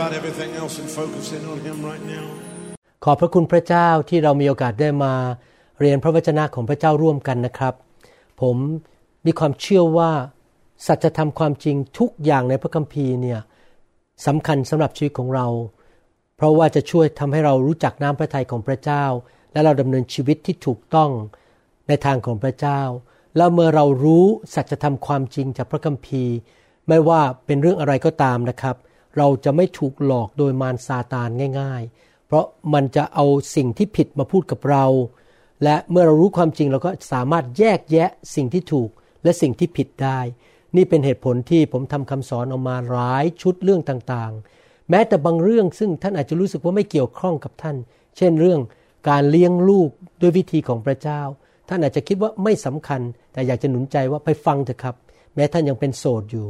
about everything else and focus in on Him right now. ขอบพระคุณพระเจ้าที่เรามีโอกาสได้มาเรียนพระวจนะของพระเจ้าร่วมกันนะครับ ผมมีความเชื่อว่าสัจธรรมความจริงทุกอย่างในพระคัมภีร์เนี่ยสำคัญสำหรับชีวิตของเรา เพราะว่าจะช่วยทำให้เรารู้จักน้ำพระทัยของพระเจ้า และเราดำเนินชีวิตที่ถูกต้องในทางของพระเจ้า แล้วเมื่อเรารู้สัจธรรมความจริงจากพระคัมภีร์ ไม่ว่าเป็นเรื่องอะไรก็ตามนะครับ เราจะไม่ถูกหลอกโดยมารซาตานง่าย ๆ เพราะมันจะเอาสิ่งที่ผิดมาพูดกับเรา และเมื่อเรารู้ความจริงเราก็สามารถแยกแยะสิ่งที่ถูกและสิ่งที่ผิดได้ นี่เป็นเหตุผลที่ผมทำคำสอนออกมาหลายชุดเรื่องต่างๆ แม้แต่บางเรื่องซึ่งท่านอาจจะรู้สึกว่าไม่เกี่ยวข้องกับท่าน เช่นเรื่องการเลี้ยงลูกด้วยวิธีของพระเจ้า ท่านอาจจะคิดว่าไม่สำคัญ แต่อยากจะหนุนใจว่าไปฟังเถอะครับ แม้ท่านยังเป็นโสดอยู่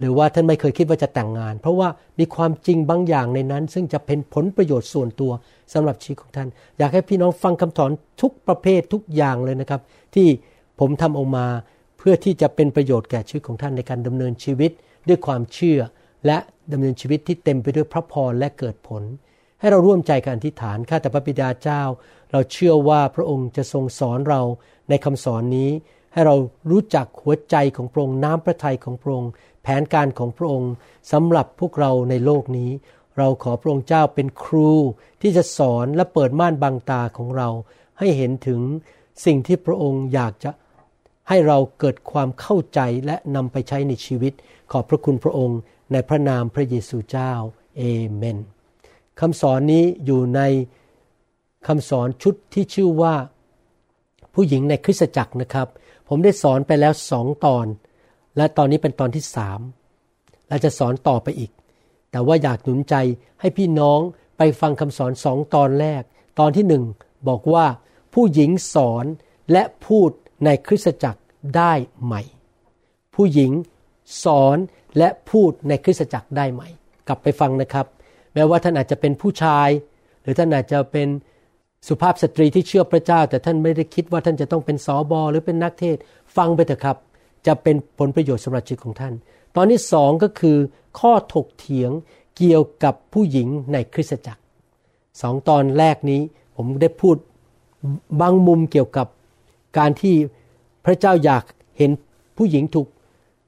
หรือว่าท่านไม่เคยคิดว่าจะแต่งงาน เพราะว่ามีความจริงบางอย่างในนั้น ซึ่งจะเป็นผลประโยชน์ส่วนตัวสำหรับชีวิตของท่าน อยากให้พี่น้องฟังคำสอนทุกประเภททุกอย่างเลยนะครับ ที่ผมทำออกมาเพื่อที่จะเป็นประโยชน์แก่ชีวิตของท่านในการดำเนินชีวิตด้วยความเชื่อ และดำเนินชีวิตที่เต็มไปด้วยพระพรและเกิดผล ให้เราร่วมใจกันอธิษฐานข้าแต่พระบิดาเจ้า เราเชื่อว่าพระองค์จะทรงสอนเราในคำสอนนี้ ให้เรารู้จักหัวใจของพระองค์น้ำพระทัยของพระองค์ แผนการของพระองค์สำหรับพวกเราในโลกนี้ เราขอพระองค์เจ้าเป็นครูที่จะสอนและเปิดม่านบังตาของเรา ให้เห็นถึงสิ่งที่พระองค์อยากจะให้เราเกิดความเข้าใจและนำไปใช้ในชีวิต ขอบพระคุณพระองค์ในพระนามพระเยซูเจ้าเอเมนคำสอนนี้อยู่ในคำสอนชุดที่ชื่อว่า ผู้หญิงในคริสตจักรนะครับ ผมได้สอนไปแล้วสองตอน และตอนนี้เป็นตอนที่สามและจะสอนต่อไปอีก แต่ว่าอยากหนุนใจให้พี่น้องไปฟังคำสอนสองตอนแรก ตอนที่หนึ่งบอกว่าผู้หญิงสอนและพูดในคริสตจักรได้ไหมผู้หญิงสอนและพูดในคริสตจักรได้ไหมกลับไปฟังนะครับ แม้ว่าท่านอาจจะเป็นผู้ชาย หรือท่านอาจจะเป็นสุภาพสตรีที่เชื่อพระเจ้า แต่ท่านไม่ได้คิดว่าท่านจะต้องเป็นสอบอหรือเป็นนักเทศฟังไปเถอะครับ จะเป็นผลประโยชน์สำหรับชีวิตของท่าน ตอนที่สองก็คือ ข้อถกเถียงเกี่ยวกับผู้หญิงในคริสตจักรสองตอนแรกนี้ผมได้พูดบางมุมเกี่ยวกับการที่พระเจ้าอยากเห็นผู้หญิงถูก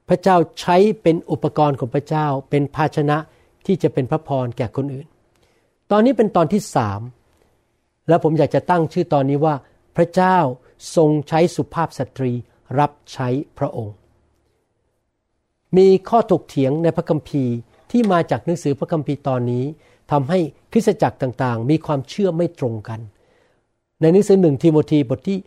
พระเจ้าใช้เป็นอุปกรณ์ของพระเจ้า เป็นภาชนะที่จะเป็นพระพรแก่คนอื่น ตอนนี้เป็นตอนที่สามแล้วผมอยากจะตั้งชื่อตอนนี้ว่า พระเจ้าทรงใช้สุภาพสตรี รับใช้พระองค์ มีข้อถกเถียงในพระคัมภีร์ที่มาจากหนังสือพระคัมภีร์ตอนนี้ทำให้คริสตจักรต่างๆ มีความเชื่อไม่ตรงกัน ในหนังสือหนึ่งทิโมธีบทที่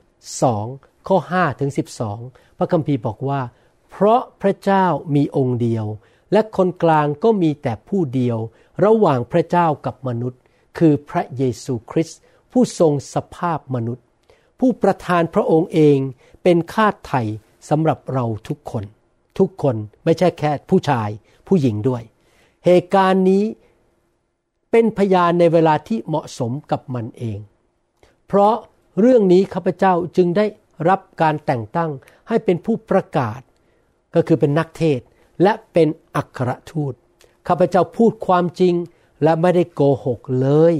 สองข้อ5ถึง12 พระคัมภีร์บอกว่า เพราะพระเจ้ามีองค์เดียว และคนกลางก็มีแต่ผู้เดียว ระหว่างพระเจ้ากับมนุษย์ คือพระเยซูคริสต์ผู้ทรงสภาพมนุษย์ ผู้ประทานพระองค์เองเป็นค่าไถ่สำหรับเราทุกคน ทุกคนไม่ใช่แค่ผู้ชายผู้หญิงด้วย เหตุการณ์นี้เป็นพยานในเวลาที่เหมาะสมกับมันเอง เพราะเรื่องนี้ข้าพเจ้าจึงได้รับการแต่งตั้งให้เป็นผู้ประกาศ ก็คือเป็นนักเทศและเป็นอัครทูตข้าพเจ้าพูดความจริงและไม่ได้โกหกเลย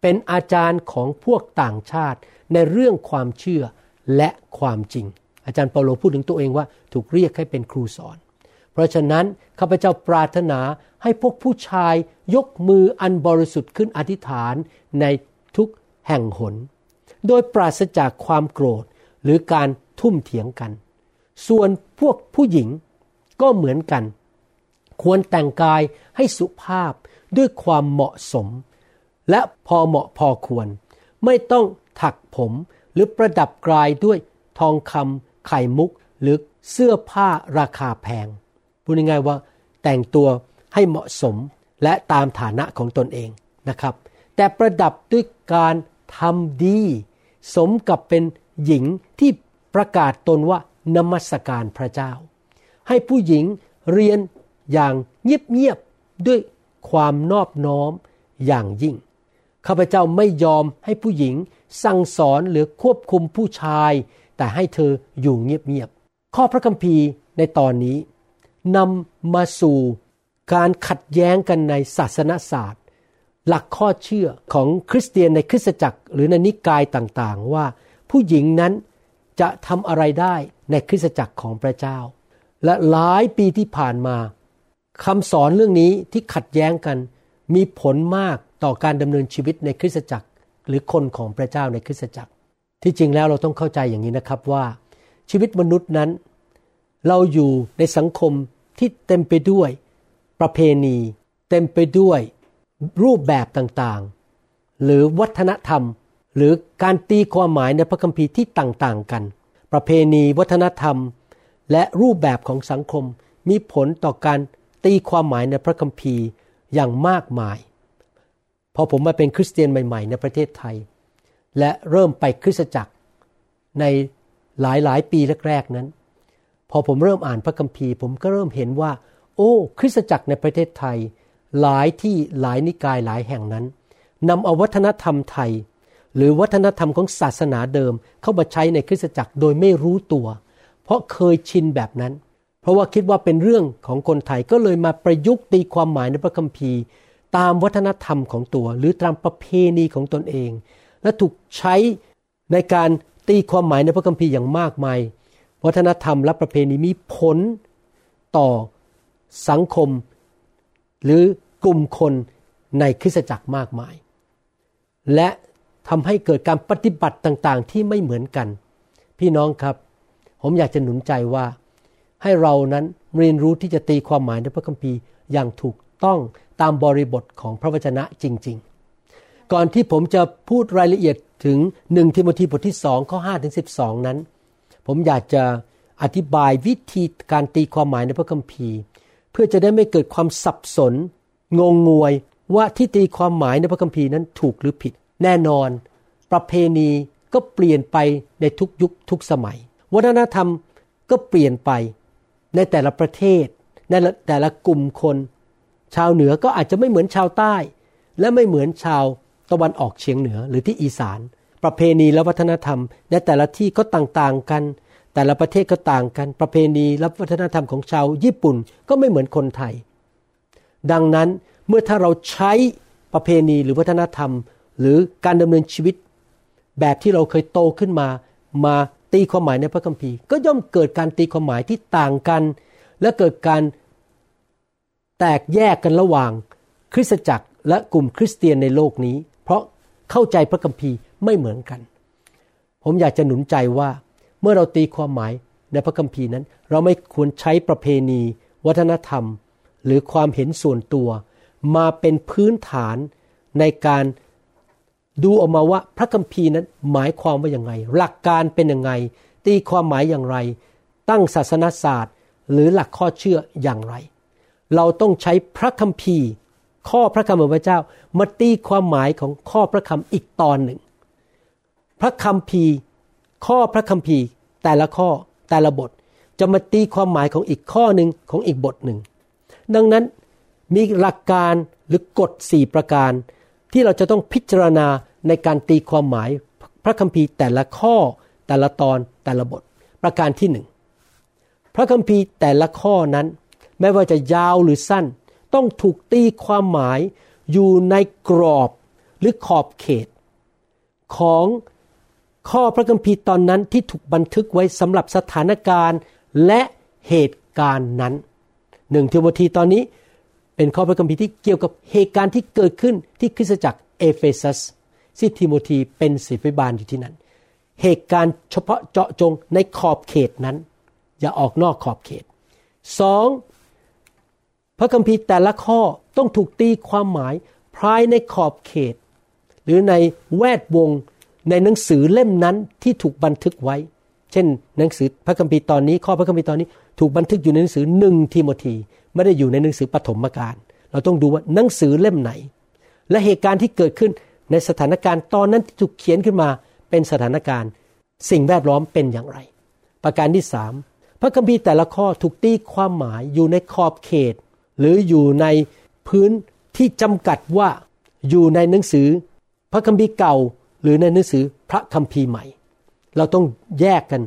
เป็นอาจารย์ของพวกต่างชาติ ในเรื่องความเชื่อและความจริง อาจารย์เปาโลพูดถึงตัวเองว่าถูกเรียกให้เป็นครูสอน เพราะฉะนั้นข้าพเจ้าปรารถนาให้พวกผู้ชายยกมืออันบริสุทธิ์ขึ้นอธิษฐานในทุกแห่งหน โดยปราศจากความโกรธหรือการทุ่มเถียงกัน ส่วนพวกผู้หญิงก็เหมือนกัน ควรแต่งกายให้สุภาพด้วยความเหมาะสม และพอเหมาะพอควร ไม่ต้อง ถักผม หรือประดับกายด้วยทองคำไข่มุก หรือเสื้อผ้าราคาแพง พูดง่ายๆว่าแต่งตัวให้เหมาะสมและตามฐานะของตนเองนะครับ แต่ประดับด้วยการทำดี สมกับเป็นหญิงที่ประกาศตนว่านมัสการพระเจ้า ให้ผู้หญิงเรียนอย่างเงียบๆด้วยความนอบน้อมอย่างยิ่งข้าพเจ้าไม่ยอมให้ผู้หญิง สั่งสอนหรือควบคุมผู้ชาย แต่ให้เธออยู่เงียบๆข้อพระคัมภีร์ในตอนนี้นำมาสู่การขัดแย้งกันในศาสนศาสตร์ หลักข้อเชื่อของคริสเตียนในคริสตจักร หรือในนิกายต่างๆ ว่า ผู้หญิงนั้นจะทำอะไรได้ในคริสตจักรของพระเจ้า และหลายปีที่ผ่านมาคำสอนเรื่องนี้ที่ขัดแย้งกัน มีผลมากต่อการดำเนินชีวิตในคริสตจักร หรือคนของพระเจ้าในคริสตจักร ที่จริงแล้วเราต้องเข้าใจอย่างนี้นะครับว่าชีวิตมนุษย์นั้น เราอยู่ในสังคมที่เต็มไปด้วยประเพณี เต็มไปด้วยรูปแบบต่างๆ หรือวัฒนธรรม หรือการตีความหมายในพระคัมภีร์ที่ต่างๆกัน ประเพณีวัฒนธรรม และรูปแบบของสังคมมีผลต่อการตีความหมายในพระคัมภีร์อย่างมากมาย พอผมมาเป็นคริสเตียนใหม่ ๆ ในประเทศไทย และเริ่มไปคริสตจักรในหลายๆ ปีแรกๆนั้น พอผมเริ่มอ่านพระคัมภีร์ ผมก็เริ่มเห็นว่า โอ้ คริสตจักรในประเทศไทย หลายที่หลายนิกายหลายแห่งนั้นนำเอาวัฒนธรรมไทย หรือวัฒนธรรมของศาสนาเดิม เข้ามาใช้ในคริสตจักรโดยไม่รู้ตัว เพราะเคยชินแบบนั้น เพราะว่าคิดว่าเป็นเรื่องของคนไทยก็เลยมาประยุกต์ตีความหมายในพระคัมภีร์ ตามวัฒนธรรมของตัว หรือตามประเพณีของตนเอง และถูกใช้ในการตีความหมายในพระคัมภีร์อย่างมากมาย วัฒนธรรมและประเพณีมีผลต่อสังคม หรือกลุ่มคนในคริสตจักรมากมาย และทำให้เกิดการปฏิบัติต่างๆ ที่ไม่เหมือนกัน พี่น้องครับผมอยากจะหนุนใจว่าให้เรานั้นเรียนรู้ที่จะตีความหมายในพระคัมภีร์อย่างถูกต้อง ตามบริบทของพระวจนะจริง ๆ ก่อนที่ผมจะพูดรายละเอียดถึงหนึ่งทิโมธีบทที่สองข้อห้าถึงสิบสองนั้น ผมอยากจะอธิบายวิธีการตีความหมายในพระคัมภีร์ เพื่อจะได้ไม่เกิดความสับสน งงงวยว่าที่ตีความหมายในพระคัมภีร์นั้นถูกหรือผิด แน่นอน ประเพณีก็เปลี่ยนไปในทุกยุคทุกสมัย วัฒนธรรมก็เปลี่ยนไปในแต่ละประเทศ ในแต่ละกลุ่มคน ชาวเหนือก็อาจจะไม่เหมือนชาวใต้ และไม่เหมือนชาวตะวันออกเฉียงเหนือหรือที่อีสาน ประเพณีและวัฒนธรรมในแต่ละที่ก็ต่างๆกัน แต่ละประเทศก็ต่างกัน ประเพณีและวัฒนธรรมของชาวญี่ปุ่นก็ไม่เหมือนคนไทย ดังนั้นเมื่อถ้าเราใช้ประเพณีหรือวัฒนธรรม หรือการดำเนินชีวิต แบบที่เราเคยโตขึ้นมา มาตีความหมายในพระคัมภีร์ ก็ย่อมเกิดการตีความหมายที่ต่างกัน และเกิดการ ตกแยกกันระหว่างคริสตจักรและกลุ่มคริสเตียนในโลกนี้ เพราะเข้าใจพระคัมภีร์ไม่เหมือนกัน ผมอยากจะหนุนใจว่าเมื่อเราตีความหมายในพระคัมภีร์นั้น เราไม่ควรใช้ประเพณี วัฒนธรรม หรือความเห็นส่วนตัว มาเป็นพื้นฐานในการดูออกมาว่าพระคัมภีร์นั้นหมายความว่าอย่างไรหลักการเป็นยังไง ตีความหมายอย่างไร ตั้งศาสนาศาสตร์ หรือหลักข้อเชื่ออย่างไร เราต้องใช้พระคัมภีร์ ข้อพระคำของพระเจ้ามาตีความหมายของข้อพระคำอีกตอนหนึ่ง พระคัมภีร์ ข้อพระคัมภีร์ แต่ละข้อแต่ละบทจะมาตีความหมายของอีกข้อหนึ่งของอีกบทหนึ่ง ดังนั้นมีหลักการหรือกฎสี่ประการ ที่เราจะต้องพิจารณาในการตีความหมายพระคัมภีร์แต่ละข้อแต่ละตอนแต่ละบท ประการที่หนึ่งพระคัมภีร์แต่ละข้อนั้น ไม่ว่าจะยาวหรือสั้น ต้องถูกตีความหมายอยู่ในกรอบหรือขอบเขต ของข้อพระคัมภีร์ตอนนั้นที่ถูกบันทึกไว้สำหรับสถานการณ์และเหตุการณ์นั้นหนึ่งทิโมธีตอนนี้เป็นข้อพระคัมภีร์ที่เกี่ยวกับเหตุการณ์ที่เกิดขึ้นที่คริสตจักรเอเฟซัสที่ทิโมธีเป็นศิษยาภิบาลอยู่ที่นั่นเหตุการณ์เฉพาะเจาะจงในขอบเขตนั้น อย่าออกนอกขอบเขตสอง พระคัมภีร์แต่ละข้อต้องถูกตีความหมายภายในขอบเขต หรือในแวดวงในหนังสือเล่มนั้นที่ถูกบันทึกไว้ เช่น หนังสือพระคัมภีร์ตอนนี้ ข้อพระคัมภีร์ตอนนี้ ถูกบันทึกอยู่ในหนังสือหนึ่งทิโมธีไม่ได้อยู่ในหนังสือปฐมกาลเราต้องดูว่าหนังสือเล่มไหน และเหตุการณ์ที่เกิดขึ้นในสถานการณ์ตอนนั้นที่ถูกเขียนขึ้นมาเป็นสถานการณ์ สิ่งแวดล้อมเป็นอย่างไร ประการที่สามพระคัมภีร์แต่ละข้อถูกตีความหมายอยู่ในขอบเขต หรืออยู่ในพื้นที่จำกัดว่าอยู่ในหนังสือพระคัมภีร์เก่าหรือในหนังสือพระคัมภีร์ใหม่ เราต้องแยกกัน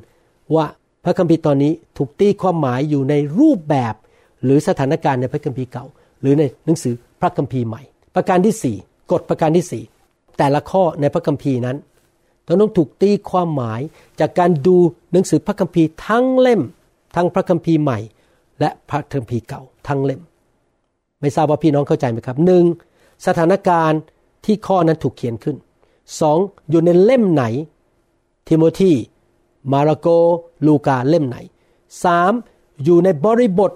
ว่าพระคัมภีร์ตอนนี้ถูกตีความหมายอยู่ในรูปแบบ หรือสถานการณ์ในพระคัมภีร์เก่า หรือในหนังสือพระคัมภีร์ใหม่ ประการที่สี่กฎประการที่สี่แต่ละข้อในพระคัมภีร์นั้นต้องถูกตีความหมายจากการดูหนังสือพระคัมภีร์ทั้งเล่ม ทั้งพระคัมภีร์ใหม่ และพระคัมภีร์เก่าทั้งเล่ม ไม่ทราบว่าพี่น้องเข้าใจไหมครับหนึ่งสถานการณ์ที่ข้อนั้นถูกเขียนขึ้นสองอยู่ในเล่มไหน ทิโมธีมาระโก ลูกาเล่มไหนสามอยู่ในบริบท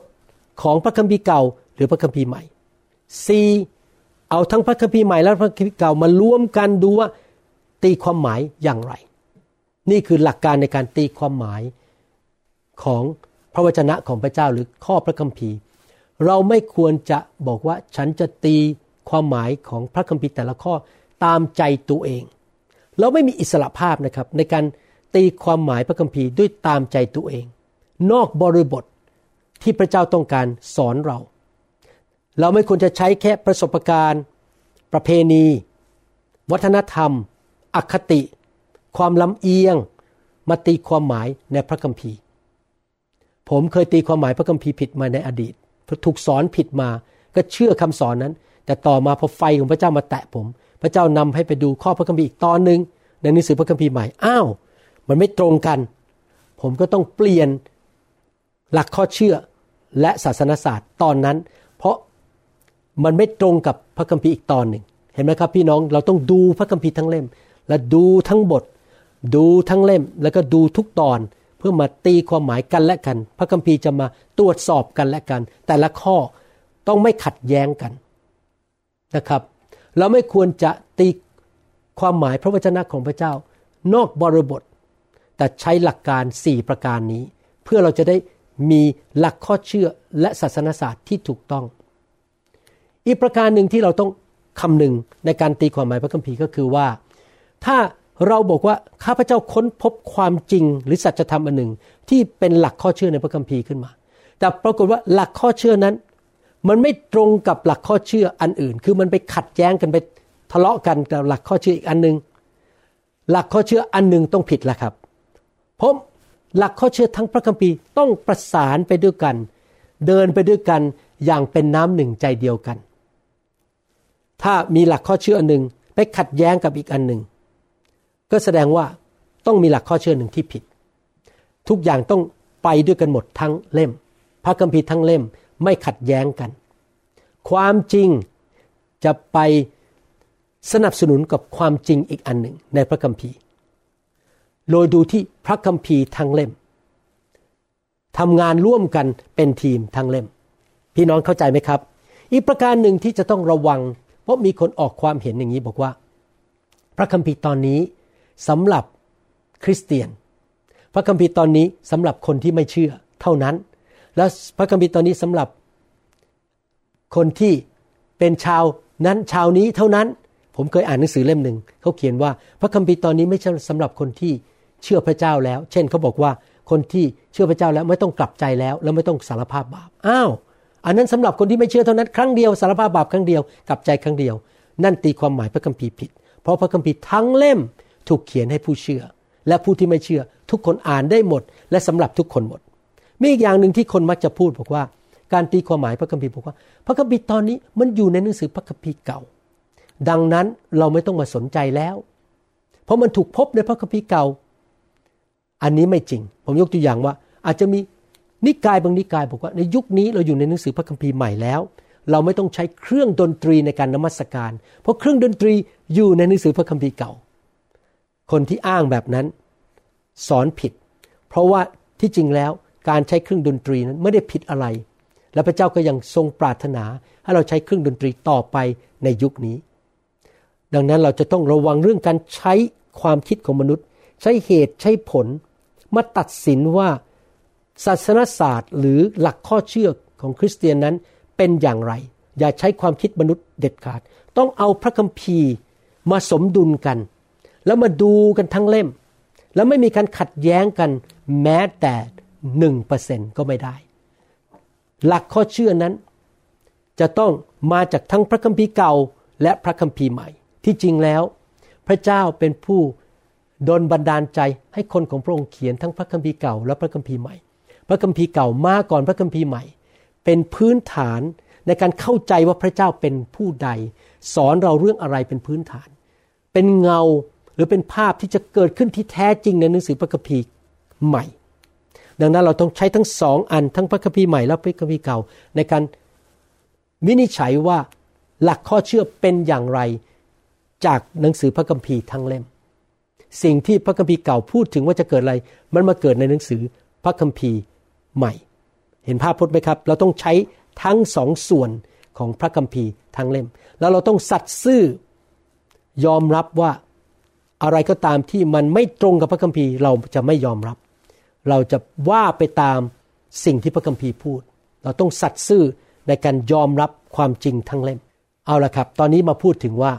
ของพระคัมภีร์เก่า หรือพระคัมภีร์ใหม่สี่เอาทั้งพระคัมภีร์ใหม่และพระคัมภีร์เก่ามารวมกันดูว่าตีความหมายอย่างไร นี่คือหลักการในการตีความหมายของพระวจนะของพระเจ้าหรือข้อพระคัมภีร์ เราไม่ควรจะบอกว่าฉันจะตีความหมายของพระคัมภีร์แต่ละข้อตามใจตัวเอง เราไม่มีอิสระภาพนะครับ ในการตีความหมายพระคัมภีร์ด้วยตามใจตัวเอง นอกบริบทที่พระเจ้าต้องการสอนเรา เราไม่ควรจะใช้แค่ประสบการณ์ ประเพณี วัฒนธรรม อคติ ความลำเอียง มาตีความหมายในพระคัมภีร์ ผมเคยตีความหมายพระคัมภีร์ผิดมาในอดีต ถูกสอนผิดมา ก็เชื่อคำสอนนั้น แต่ต่อมาพอไฟของพระเจ้ามาแตะผม พระเจ้านำให้ไปดูข้อพระคัมภีร์อีกตอนหนึ่งในหนังสือพระคัมภีร์ใหม่อ้าว มันไม่ตรงกัน ผมก็ต้องเปลี่ยนหลักข้อเชื่อและศาสนศาสตร์ตอนนั้น เพราะมันไม่ตรงกับพระคัมภีร์อีกตอนหนึ่ง เห็นไหมครับพี่น้องเราต้องดูพระคัมภีร์ทั้งเล่ม และดูทั้งบท ดูทั้งเล่ม แล้วก็ดูทุกตอน เพื่อมาตีความหมายกันและกัน พระคัมภีร์จะมาตรวจสอบกันและกัน แต่ละข้อต้องไม่ขัดแย้งกันนะครับ เราไม่ควรจะตีความหมายพระวจนะของพระเจ้า นอกบริบท แต่ใช้หลักการ 4 ประการนี้ เพื่อเราจะได้มีหลักข้อเชื่อและศาสนศาสตร์ที่ถูกต้อง อีกประการหนึ่งที่เราต้องคำหนึ่งในการตีความหมายพระคัมภีร์ก็คือว่า ถ้า เราบอกว่าข้าพเจ้าค้นพบความจริงหรือสัจธรรมอันหนึ่ง ที่เป็นหลักข้อเชื่อในพระคัมภีร์ขึ้นมา แต่ปรากฏว่าหลักข้อเชื่อนั้น มันไม่ตรงกับหลักข้อเชื่ออันอื่น คือมันไปขัดแย้งกันไปทะเลาะกันกับหลักข้อเชื่ออีกอันหนึ่งหลักข้อเชื่ออันหนึ่งต้องผิดแล้วครับเพราะหลักข้อเชื่อทั้งพระคัมภีร์ต้องประสานไปด้วยกัน เดินไปด้วยกันอย่างเป็นน้ำหนึ่งใจเดียวกัน ถ้ามีหลักข้อเชื่ออันหนึ่งไปขัดแย้งกับอีกอันหนึ่ง ก็แสดงว่าต้องมีหลักข้อเชื่อหนึ่งที่ผิด ทุกอย่างต้องไปด้วยกันหมดทั้งเล่ม พระคัมภีร์ทั้งเล่มไม่ขัดแย้งกัน ความจริงจะไปสนับสนุนกับความจริงอีกอันหนึ่งในพระคัมภีร์ โดยดูที่พระคัมภีร์ทั้งเล่มทำงานร่วมกันเป็นทีมทั้งเล่ม พี่น้องเข้าใจไหมครับ อีกประการหนึ่งที่จะต้องระวัง เพราะมีคนออกความเห็นอย่างนี้บอกว่า พระคัมภีร์ตอนนี้ สำหรับคริสเตียน พระคัมภีร์ตอนนี้สำหรับคนที่ไม่เชื่อเท่านั้น แล้วพระคัมภีร์ตอนนี้สำหรับคนที่เป็นชาวนั้นชาวนี้เท่านั้น ผมเคยอ่านหนังสือเล่มหนึ่งเขาเขียนว่าพระคัมภีร์ตอนนี้ไม่ใช่สำหรับคนที่เชื่อพระเจ้าแล้ว เช่นเขาบอกว่าคนที่เชื่อพระเจ้าแล้วไม่ต้องกลับใจแล้ว แล้วไม่ต้องสารภาพบาปอ้าวอันนั้นสำหรับคนที่ไม่เชื่อเท่านั้นครั้งเดียวสารภาพบาปครั้งเดียวกลับใจครั้งเดียว นั่นตีความหมายพระคัมภีร์ผิด เพราะพระคัมภีร์ทั้งเล่ม ถูกเขียนให้ผู้เชื่อ และผู้ที่ไม่เชื่อ ทุกคนอ่านได้หมด และสำหรับทุกคนหมด มีอีกอย่างหนึ่งที่คนมักจะพูดบอกว่า การตีความหมายพระคัมภีร์บอกว่า พระคัมภีร์ตอนนี้มันอยู่ในหนังสือพระคัมภีร์เก่า ดังนั้นเราไม่ต้องมาสนใจแล้ว เพราะมันถูกพบในพระคัมภีร์เก่า อันนี้ไม่จริง ผมยกตัวอย่างว่า อาจจะมีนิกายบางนิกายบอกว่าในยุคนี้เราอยู่ในหนังสือพระคัมภีร์ใหม่แล้ว เราไม่ต้องใช้เครื่องดนตรีในการนมัสการ เพราะเครื่องดนตรีอยู่ในหนังสือพระคัมภีร์เก่า คนที่อ้างแบบนั้นสอนผิด เพราะว่าที่จริงแล้วการใช้เครื่องดนตรีนั้นไม่ได้ผิดอะไร และพระเจ้าก็ยังทรงปรารถนาให้เราใช้เครื่องดนตรีต่อไปในยุคนี้ ดังนั้นเราจะต้องระวังเรื่องการใช้ความคิดของมนุษย์ ใช้เหตุใช้ผล มาตัดสินว่าศาสนศาสตร์หรือหลักข้อเชื่อของคริสเตียนนั้นเป็นอย่างไร อย่าใช้ความคิดมนุษย์เด็ดขาด ต้องเอาพระคัมภีร์มาสมดุลกัน แล้วมาดูกันทั้งเล่ม แล้วไม่มีการขัดแย้งกันแม้แต่หนึ่งเปอร์เซ็นก็ไม่ได้ หลักข้อเชื่อนั้น จะต้องมาจากทั้งพระคัมภีร์เก่าและพระคัมภีร์ใหม่ ที่จริงแล้ว พระเจ้าเป็นผู้ดนบันดาลใจให้คนของพระองค์เขียนทั้งพระคัมภีร์เก่าและพระคัมภีร์ใหม่ พระคัมภีร์เก่ามาก่อนพระคัมภีร์ใหม่ เป็นพื้นฐานในการเข้าใจว่าพระเจ้าเป็นผู้ใด สอนเราเรื่องอะไรเป็นพื้นฐาน เป็นเงา หรือเป็นภาพที่จะเกิดขึ้นที่แท้จริงในหนังสือพระคัมภีร์ใหม่ ดังนั้นเราต้องใช้ทั้งสองอันทั้งพระคัมภีร์ใหม่และพระคัมภีร์เก่า ในการวินิจฉัยว่าหลักข้อเชื่อเป็นอย่างไรจากหนังสือพระคัมภีร์ทั้งเล่ม สิ่งที่พระคัมภีร์เก่าพูดถึงว่าจะเกิดอะไร มันมาเกิดในหนังสือพระคัมภีร์ใหม่ เห็นภาพพจน์ไหมครับ เราต้องใช้ทั้งสองส่วนของพระคัมภีร์ทั้งเล่ม แล้วเราต้องสัตย์ซื่อยอมรับว่า อะไรก็ตามที่มันไม่ตรงกับพระคัมภีร์เราจะไม่ยอมรับ เราจะว่าไปตามสิ่งที่พระคัมภีร์พูด เราต้องสัตย์ซื่อในการยอมรับความจริงทั้งเล่ม เอาละครับ ตอนนี้มาพูดถึงว่า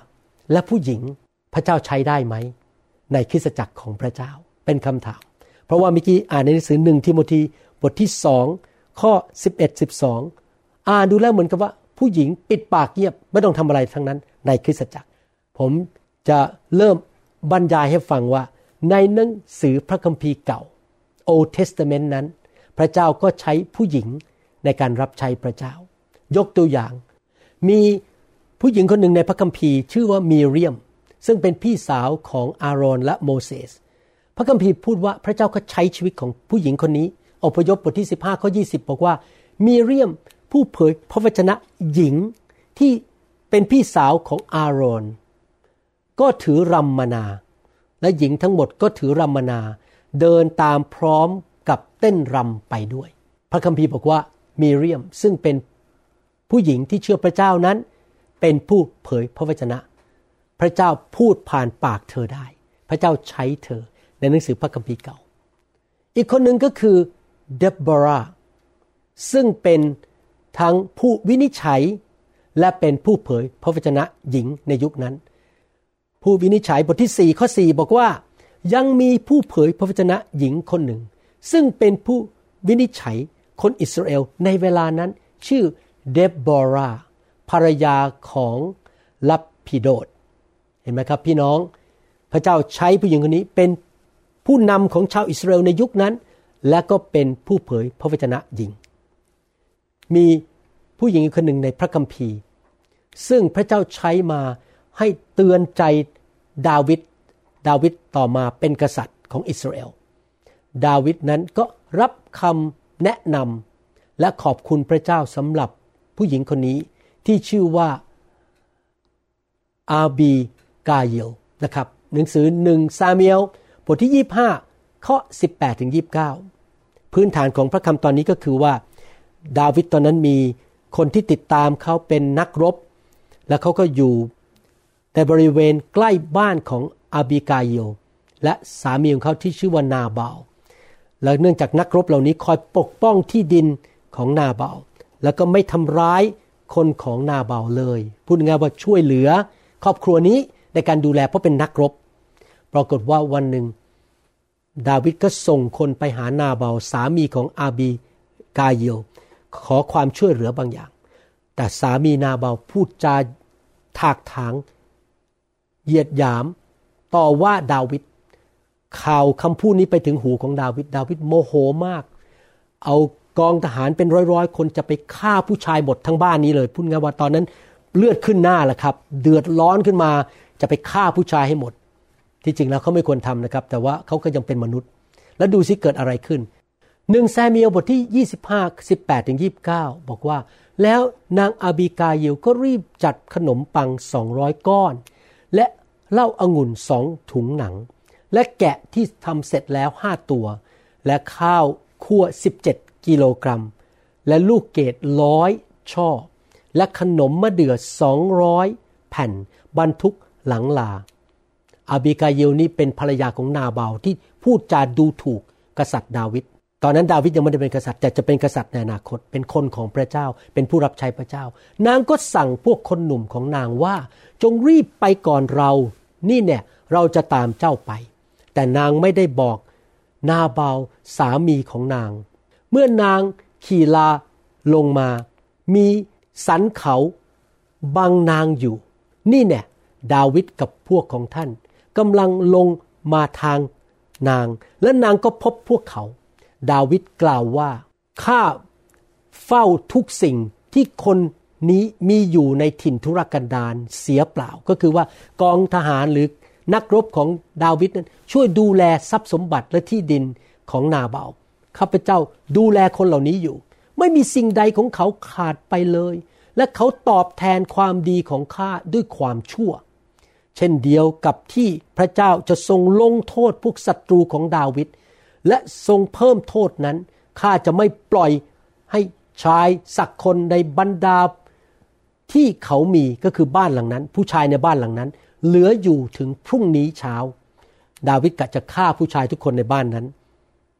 และผู้หญิงพระเจ้าใช้ได้ไหม ในคริสตจักรของพระเจ้าเป็นคำถาม เพราะว่าเมื่อกี้อ่านในหนังสือหนึ่งทิโมธีบทที่สองข้อ 11 12 อ่านดูแล้วเหมือนกับว่า ผู้หญิงปิดปากเงียบไม่ต้องทำอะไรทั้งนั้นในคริสตจักร ผมจะเริ่ม บรรยายให้ฟังว่าในหนังสือพระคัมภีร์เก่า Old Testament นั้น พระเจ้าก็ใช้ผู้หญิงในการรับใช้พระเจ้า ยกตัวอย่าง มีผู้หญิงคนหนึ่งในพระคัมภีร์ชื่อว่ามีเรียม ซึ่งเป็นพี่สาวของอารอนและโมเสสพระคัมภีร์พูดว่าพระเจ้าก็ใช้ชีวิตของผู้หญิงคนนี้ อพยพบทที่ 15ข้อ20 บอกว่า มีเรียมผู้เผยพระวจนะหญิงที่เป็นพี่สาวของอารอน ก็ถือรัมมนา และหญิงทั้งหมดก็ถือรัมมนา เดินตามพร้อมกับเต้นรำไปด้วย พระคัมภีร์บอกว่ามีเรียมซึ่งเป็นผู้หญิงที่เชื่อพระเจ้านั้น เป็นผู้เผยพระวจนะ พระเจ้าพูดผ่านปากเธอได้ พระเจ้าใช้เธอในหนังสือพระคัมภีร์เก่า อีกคนหนึ่งก็คือเดบบราซึ่งเป็นทั้งผู้วินิจฉัย และเป็นผู้เผยพระวจนะหญิงในยุคนั้น ผู้วินิจฉัยบทที่ 4 ข้อ 4 บอกว่า ยังมีผู้เผยพระวจนะหญิงคนหนึ่ง ซึ่งเป็นผู้วินิจฉัยคนอิสราเอลในเวลานั้น ชื่อเดบบราภรรยาของลับพิโดดเห็นไหมครับพี่น้องพระเจ้าใช้ผู้หญิงคนนี้เป็นผู้นำของชาวอิสราเอลในยุคนั้น และก็เป็นผู้เผยพระวจนะหญิง มีผู้หญิงคนหนึ่งในพระคัมภีร์ ซึ่งพระเจ้าใช้มา ให้เตือนใจดาวิดดาวิดต่อมาเป็นกษัตริย์ของอิสราเอลดาวิดนั้นก็รับคำแนะนำและขอบคุณพระเจ้าสำหรับผู้หญิงคนนี้ที่ชื่อว่าอาบีกาเยลนะครับหนังสือหนึ่งซาเมียลบทที่ 25 ข้อ 18ถึง29 พื้นฐานของพระคำตอนนี้ก็คือว่า ดาวิดตอนนั้นมีคนที่ติดตามเขาเป็นนักรบ และเขาก็อยู่ แต่บริเวณใกล้บ้านของอาบีกาเยลและสามีของเขาที่ชื่อว่านาบาลและเนื่องจากนักรบเหล่านี้คอยปกป้องที่ดินของนาเบาลแล้วก็ไม่ทำร้ายคนของนาเบาลเลย พูดง่ายว่าช่วยเหลือ ครอบครัวนี้ในการดูแลเพราะเป็นนักรบ ปรากฏว่าวันหนึ่ง ดาวิดก็ส่งคนไปหานาเบาลสามีของอาบีกาเยลขอความช่วยเหลือบางอย่าง แต่สามีนาเบาลพูดจาถากถาง เหยียดหยามต่อว่าดาวิดข่าวคำพูดนี้ไปถึงหูของดาวิดดาวิดโมโหมาก เอากองทหารเป็นร้อยๆ คนจะไปฆ่าผู้ชายหมดทั้งบ้านนี้เลยพูดง่ายว่าตอนนั้นเลือดขึ้นหน้าแหละครับ เดือดร้อนขึ้นมาจะไปฆ่าผู้ชายให้หมด ที่จริงแล้วเขาไม่ควรทำนะครับ แต่ว่าเขาก็ยังเป็นมนุษย์ แล้วดูสิเกิดอะไรขึ้นหนึ่งแซมีเมียลบทที่ 25 18ถึง29 บอกว่า แล้วนางอาบิกาเยลก็รีบจัดขนมปัง 200 ก้อน และเหล้าอางุ่นสองถุงหนัง และแกะที่ทำเสร็จแล้ว5ตัว และข้าวคั่ว 17 กิโลกรัม และลูกเกดร้อยช่อ และขนมมะเดื่อ200แผ่นบรรทุกหลังลา อาบิกาเยลนี่เป็นภรรยาของนาบาที่พูดจาดูถูกกษัตริย์ดาวิด ตอนนั้นดาวิดยังไม่ได้เป็นกษัตริย์แต่จะเป็นกษัตริย์ในอนาคต เป็นคนของพระเจ้า เป็นผู้รับใช้พระเจ้า นางก็สั่งพวกคนหนุ่มของนางว่า จงรีบไปก่อนเรา นี่เนี่ยเราจะตามเจ้าไป แต่นางไม่ได้บอกนาเบาลสามีของนาง เมื่อนางขี่ลาลงมา มีสันเขาบังนางอยู่ นี่เนี่ยดาวิดกับพวกของท่านกำลังลงมาทางนาง และนางก็พบพวกเขา ดาวิดกล่าวว่า ข้าเฝ้าทุกสิ่งที่คนนี้มีอยู่ในถิ่นทุรกันดารเสียเปล่า ก็คือว่ากองทหารหรือนักรบของดาวิดนั้นช่วยดูแลทรัพย์สมบัติและที่ดินของนาเบาข้าพเจ้าดูแลคนเหล่านี้อยู่ ไม่มีสิ่งใดของเขาขาดไปเลย และเขาตอบแทนความดีของข้าด้วยความชั่ว เช่นเดียวกับที่พระเจ้าจะทรงลงโทษพวกศัตรูของดาวิด และทรงเพิ่มโทษนั้นข้าจะไม่ปล่อยให้ชายสักคนในบรรดาที่เขามีก็คือบ้านหลังนั้น ผู้ชายในบ้านหลังนั้น เหลืออยู่ถึงพรุ่งนี้เช้า ดาวิดกะจะฆ่าผู้ชายทุกคนในบ้านนั้น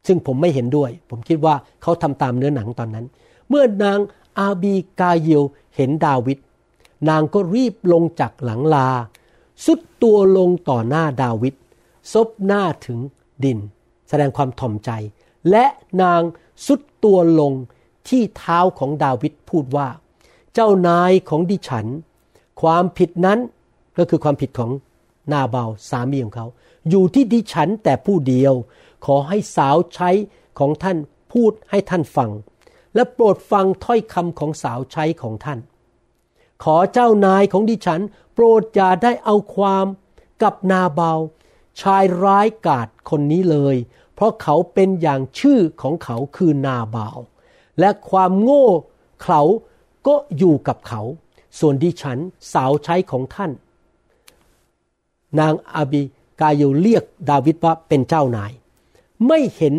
ซึ่งผมไม่เห็นด้วย ผมคิดว่าเขาทำตามเนื้อหนังตอนนั้น เมื่อนางอาบีกาเยลเห็นดาวิดนางก็รีบลงจากหลังลา สุดตัวลงต่อหน้าดาวิดซบหน้าถึงดิน ดงความถ่อมใจ และนางสุดตัวลงที่เท้าของดาวิดพูดว่า เจ้านายของดิฉัน ความผิดนั้นก็คือความผิดของนาเบาสามีของเขา อยู่ที่ดิฉันแต่ผู้เดียว ขอให้สาวใช้ของท่านพูดให้ท่านฟัง และโปรดฟังถ้อยคำของสาวใช้ของท่าน ขอเจ้านายของดิฉัน โปรดอย่าได้เอาความกับนาเบา ชายร้ายกาจคนนี้เลย เพราะเขาเป็นอย่างชื่อของเขาคือนาบาว และความโง่เขาก็อยู่กับเขา ส่วนดิฉันสาวใช้ของท่าน นางอาบิกายเรียกดาวิดว่าเป็นเจ้านาย ไม่เห็น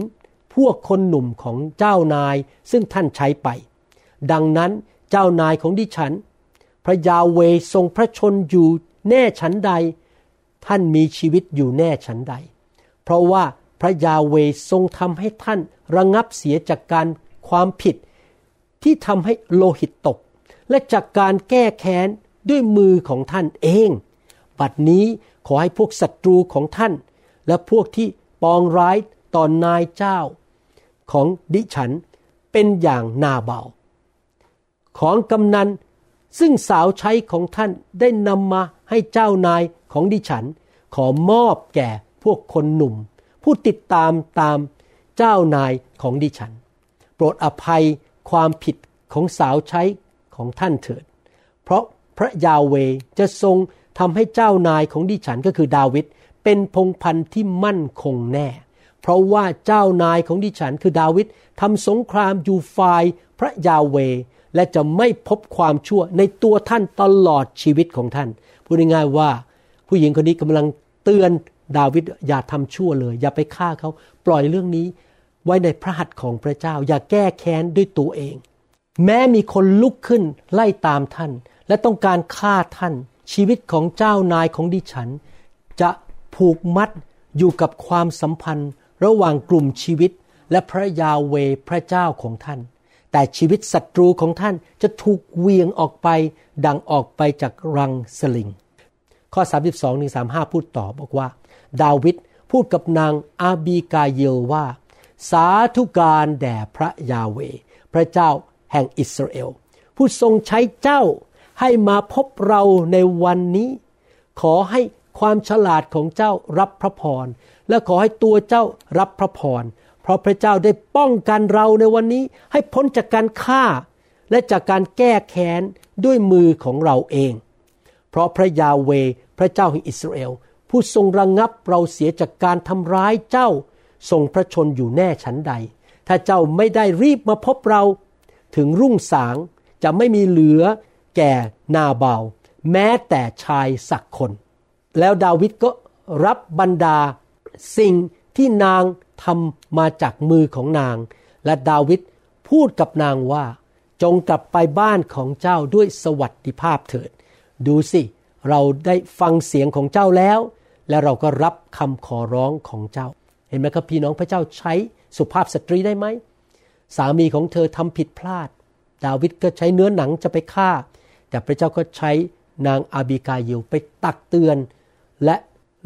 พวกคนหนุ่มของเจ้านายซึ่งท่านใช้ไป ดังนั้นเจ้านายของดิฉัน พระยาเวทรงพระชนอยู่แน่ฉันใด ท่านมีชีวิตอยู่แน่ฉันใด เพราะว่า พระยาเวทรงทำให้ท่านระงับเสียจากการความผิด ที่ทำให้โลหิตตก และจากการแก้แค้นด้วยมือของท่านเอง บัดนี้ขอให้พวกศัตรูของท่าน และพวกที่ปองร้ายต่อนนายเจ้า ของดิฉันเป็นอย่างนาเบา ของกำนันซึ่งสาวใช้ของท่านได้นำมาให้เจ้านายของดิฉัน ขอมอบแก่พวกคนหนุ่ม ผู้ติดตามตามเจ้านายของดิฉัน โปรดอภัยความผิดของสาวใช้ของท่านเถิด เพราะพระยาเวจะทรงทำให้เจ้านายของดิฉันก็คือดาวิดเป็นพงพันธ์ที่มั่นคงแน่ เพราะว่าเจ้านายของดิฉันคือดาวิดทำสงครามอยู่ฝ่ายพระยาเวและจะไม่พบความชั่วในตัวท่านตลอดชีวิตของท่าน พูดง่ายๆว่า ผู้หญิงคนนี้กำลังเตือน ดาวิดอย่าทำชั่วเลย อย่าไปฆ่าเขาปล่อยเรื่องนี้ไว้ในพระหัตถ์ของพระเจ้า อย่าแก้แค้นด้วยตัวเอง แม้มีคนลุกขึ้นไล่ตามท่าน และต้องการฆ่าท่าน ชีวิตของเจ้านายของดิฉัน จะผูกมัดอยู่กับความสัมพันธ์ระหว่างกลุ่มชีวิตและพระยาเวพระเจ้าของท่าน แต่ชีวิตศัตรูของท่านจะถูกเวียงออกไป ดังออกไปจากรังสลิง ข้อ 32-35 พูดต่อบอกว่า ดาวิดพูดกับนางอาบีกาเยลว่า สาธุการแด่พระยาเว พระเจ้าแห่งอิสราเอล ผู้ทรงใช้เจ้าให้มาพบเราในวันนี้ ขอให้ความฉลาดของเจ้ารับพระพร และขอให้ตัวเจ้ารับพระพร เพราะพระเจ้าได้ป้องกันเราในวันนี้ ให้พ้นจากการฆ่า และจากการแก้แค้นด้วยมือของเราเอง เพราะพระยาเวพระเจ้าแห่งอิสราเอล ผู้ทรงระงงับเราเสียจากการทำร้ายเจ้าทรงพระชนอยู่แน่ฉันใด ถ้าเจ้าไม่ได้รีบมาพบเรา ถึงรุ่งสางจะไม่มีเหลือแก่นาเบา แม้แต่ชายสักคน แล้วดาวิดก็รับบรรดา สิ่งที่นางทำมาจากมือของนาง และดาวิดพูดกับนางว่า จงกลับไปบ้านของเจ้าด้วยสวัสดิภาพเถิด ดูสิ เราได้ฟังเสียงของเจ้าแล้ว และเราก็รับคำขอร้องของเจ้า เห็นไหมครับพี่น้องพระเจ้าใช้สุภาพสตรีได้ไหมสามีของเธอทำผิดพลาด ดาวิดก็ใช้เนื้อหนังจะไปฆ่า แต่พระเจ้าก็ใช้นางอาบิกาเยลไปตักเตือน และ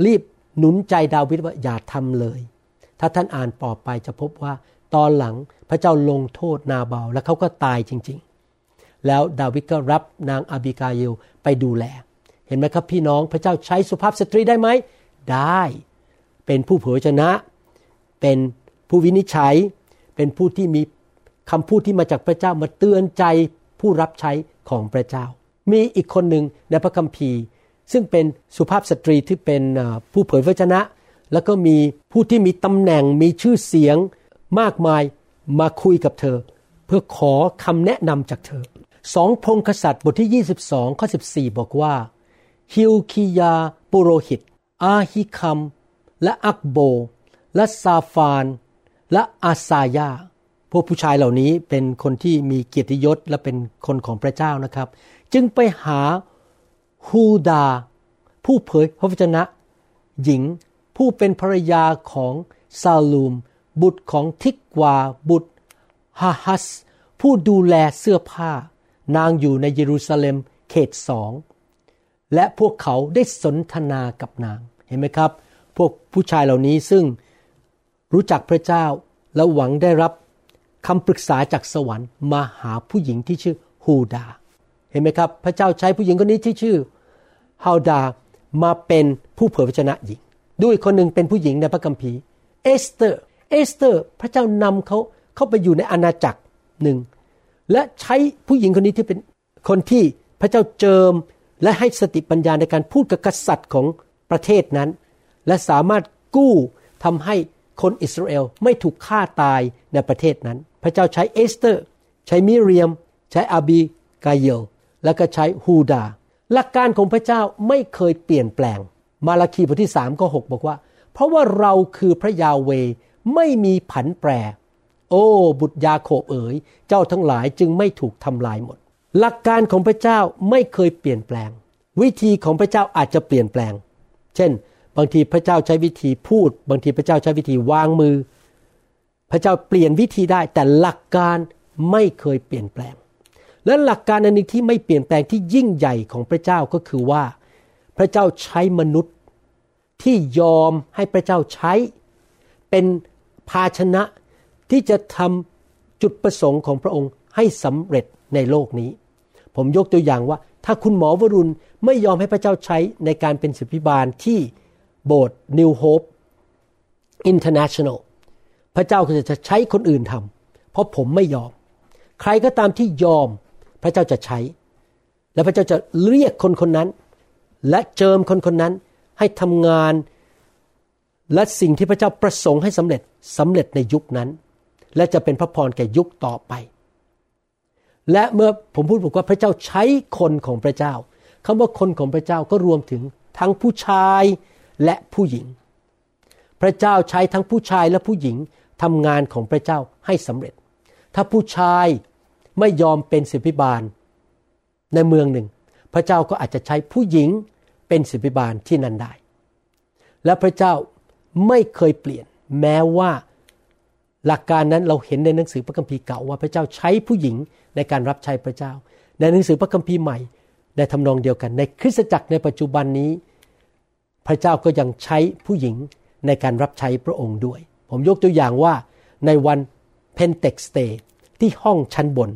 รีบหนุนใจดาวิดว่าอย่าทำเลย ถ้าท่านอ่านต่อไปจะพบว่าตอนหลังพระเจ้าลงโทษนาเบาลและเขาก็ตายจริงๆ แล้วดาวิดก็รับนางอาบิกาเยลไปดูแล เห็นไหมครับพี่น้องพระเจ้าใช้สุภาพสตรีได้ไหม ได้ เป็นผู้เผยชนะ เป็นผู้วินิจฉัย เป็นผู้ที่มีคำพูดที่มาจากพระเจ้ามาเตือนใจผู้รับใช้ของพระเจ้า มีอีกคนหนึ่งในพระคัมภีร์ ซึ่งเป็นสุภาพสตรีที่เป็นผู้เผยพระชนะ แล้วก็มีผู้ที่มีตำแหน่งมีชื่อเสียงมากมายมาคุยกับเธอ เพื่อขอคำแนะนำจากเธอสองพงกษัตริย์บทที่ 22ข้อ14 บอกว่า ฮิวคิยา ปุโรหิต อาฮิคัม และอักโบ และซาฟาน และอาซายา พวกผู้ชายเหล่านี้เป็นคนที่มีเกียรติยศและเป็นคนของพระเจ้านะครับ จึงไปหาฮูดา ผู้เผยพระวจนะ หญิงผู้เป็นภรรยาของซาลูม บุตรของทิกวา บุตรฮาฮัส ผู้ดูแลเสื้อผ้า นางอยู่ในเยรูซาเล็มเขตสอง และพวกเขาได้สนทนากับนาง เห็นไหมครับ พวกผู้ชายเหล่านี้ซึ่งรู้จักพระเจ้าและหวังได้รับคำปรึกษาจากสวรรค์มาหาผู้หญิงที่ชื่อฮุลดา เห็นไหมครับ พระเจ้าใช้ผู้หญิงคนนี้ที่ชื่อฮุลดามาเป็นผู้เผยพระวจนะหญิง ด้วยคนหนึ่งเป็นผู้หญิงในพระคัมภีร์เอสเตอร์ เอสเตอร์ พระเจ้านำเขาเข้าไปอยู่ในอาณาจักรหนึ่งและใช้ผู้หญิงคนนี้ที่เป็นคนที่พระเจ้าเจิม และให้สติปัญญาในการพูดกับกษัตริย์ของประเทศนั้น และสามารถกู้ทำให้คนอิสราเอลไม่ถูกฆ่าตายในประเทศนั้น พระเจ้าใช้เอสเตอร์ ใช้มิเรียม ใช้อาบีกาเยล แล้วก็ใช้ฮุลดา หลักการของพระเจ้าไม่เคยเปลี่ยนแปลง มาลาคีบทที่สามข้อหกบอกว่า เพราะว่าเราคือพระยาห์เวห์ไม่มีผันแปร โอ้ บุตรยาโคบเอ๋ย เจ้าทั้งหลายจึงไม่ถูกทำลายหมด หลักการของพระเจ้าไม่เคยเปลี่ยนแปลง วิธีของพระเจ้าอาจจะเปลี่ยนแปลง เช่น บางทีพระเจ้าใช้วิธีพูด บางทีพระเจ้าใช้วิธีวางมือ พระเจ้าเปลี่ยนวิธีได้แต่หลักการไม่เคยเปลี่ยนแปลง และหลักการอันนึงที่ไม่เปลี่ยนแปลงที่ยิ่งใหญ่ของพระเจ้าก็คือว่า พระเจ้าใช้มนุษย์ที่ยอมให้พระเจ้าใช้ เป็นภาชนะที่จะทำจุดประสงค์ของพระองค์ให้สำเร็จ ในโลกนี้ ผมยกตัวอย่างว่า ถ้าคุณหมอวรุณไม่ยอมให้พระเจ้าใช้ในการเป็นศิบิบาลที่โบสถ์ New Hope International พระเจ้าก็จะใช้คนอื่นทำเพราะผมไม่ยอม ใครก็ตามที่ยอมพระเจ้าจะใช้ และพระเจ้าจะเรียกคนคนนั้น และเจิมคนคนนั้นให้ทำงาน และสิ่งที่พระเจ้าประสงค์ให้สำเร็จสำเร็จในยุคนั้น และจะเป็นพระพรแก่ยุคต่อไป และเมื่อผมพูดบอกว่าพระเจ้าใช้คนของพระเจ้าคำว่าคนของพระเจ้าก็รวมถึงทั้งผู้ชายและผู้หญิง พระเจ้าใช้ทั้งผู้ชายและผู้หญิงทำงานของพระเจ้าให้สำเร็จ ถ้าผู้ชายไม่ยอมเป็นศิบิบาล ในเมืองหนึ่ง พระเจ้าก็อาจจะใช้ผู้หญิงเป็นศิษยาภิบาลที่นั่นได้ และพระเจ้าไม่เคยเปลี่ยน แม้ว่าหลักการนั้นเราเห็นในหนังสือพระคัมภีร์เก่าว่าพระเจ้าใช้ผู้หญิง ในการรับใช้พระเจ้า ในหนังสือพระคัมภีร์ใหม่ในทำนองเดียวกัน ในคริสตจักรในปัจจุบันนี้ พระเจ้าก็ยังใช้ผู้หญิงในการรับใช้พระองค์ด้วย ผมยกตัวอย่างว่าในวันเพนเทคอสต์ที่ห้องชั้นบน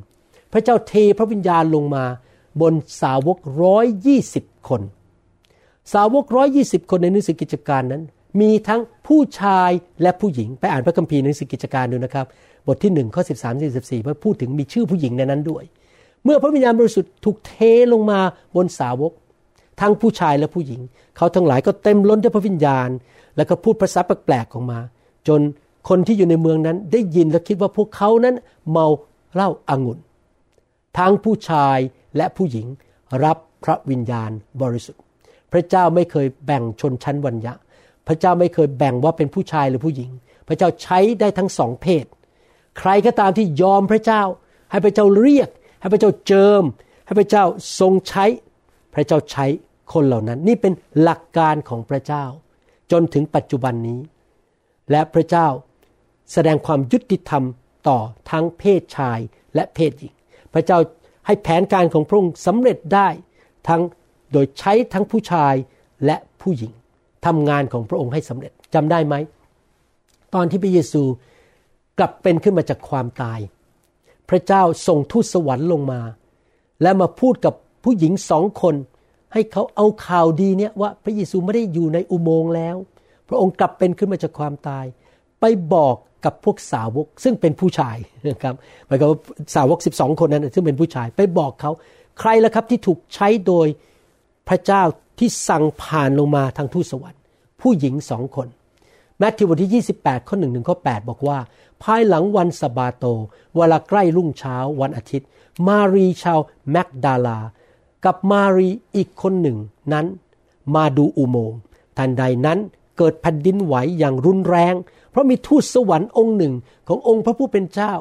พระเจ้าเทพระวิญญาณลงมาบนสาวกร้อยยี่สิบคน สาวกร้อยยี่สิบคนในหนังสือกิจการนั้น มีทั้งผู้ชายและผู้หญิง ไปอ่านพระคัมภีร์ในสิกิจการดูนะครับ บทที่1ข้อ13 14เพื่อพูดถึงมีชื่อผู้หญิงในนั้นด้วย เมื่อพระวิญญาณบริสุทธิ์ถูกเทลงมาบนสาวก ทั้งผู้ชายและผู้หญิง เขาทั้งหลายก็เต็มล้นด้วยพระวิญญาณ แล้วก็พูดภาษาแปลกๆออกมา จนคนที่อยู่ในเมืองนั้นได้ยินและคิดว่าพวกเขานั้นเมาเหล้าอางุ่นทั้งผู้ชายและผู้หญิงรับพระวิญญาณบริสุทธิ์ พระเจ้าไม่เคยแบ่งชนชั้นวรรณะ พระเจ้าไม่เคยแบ่งว่าเป็นผู้ชายหรือผู้หญิง พระเจ้าใช้ได้ทั้งสองเพศ ใครก็ตามที่ยอมพระเจ้า ให้พระเจ้าเรียก ให้พระเจ้าเจิม ให้พระเจ้าทรงใช้ พระเจ้าใช้คนเหล่านั้น นี่เป็นหลักการของพระเจ้า จนถึงปัจจุบันนี้ และพระเจ้าแสดงความยุติธรรมต่อทั้งเพศชายและเพศหญิง พระเจ้าให้แผนการของพระองค์สำเร็จได้ทั้งโดยใช้ทั้งผู้ชายและผู้หญิง ทำงานของพระองค์ให้สำเร็จจำได้ไหม ตอนที่พระเยซูกลับเป็นขึ้นมาจากความตาย พระเจ้าส่งทูตสวรรค์ลงมา และมาพูดกับผู้หญิงสองคน ให้เขาเอาข่าวดีเนี่ยว่าพระเยซูไม่ได้อยู่ในอุโมงค์แล้ว พระองค์กลับเป็นขึ้นมาจากความตาย ไปบอกกับพวกสาวกซึ่งเป็นผู้ชายนะครับหมายความว่าสาวก 12 คนนั้นซึ่งเป็นผู้ชาย ไปบอกเขาใครล่ะครับที่ถูกใช้โดยพระเจ้า ที่สั่งผ่านลงมาทางทูตสวรรค์ ผู้หญิงสองคนแมทธิวบทที่ 28 ข้อ1ถึงข้อ 8 บอกว่า ภายหลังวันสบาโต เวลาใกล้รุ่งเช้าวันอาทิตย์ มารีชาวแมกดาลา กับมารีอีกคนหนึ่งนั้น มาดูอุโมงค์ทันใดนั้นเกิดแผ่นดินไหวอย่างรุนแรง เพราะมีทูตสวรรค์องค์หนึ่งขององค์พระผู้เป็นเจ้า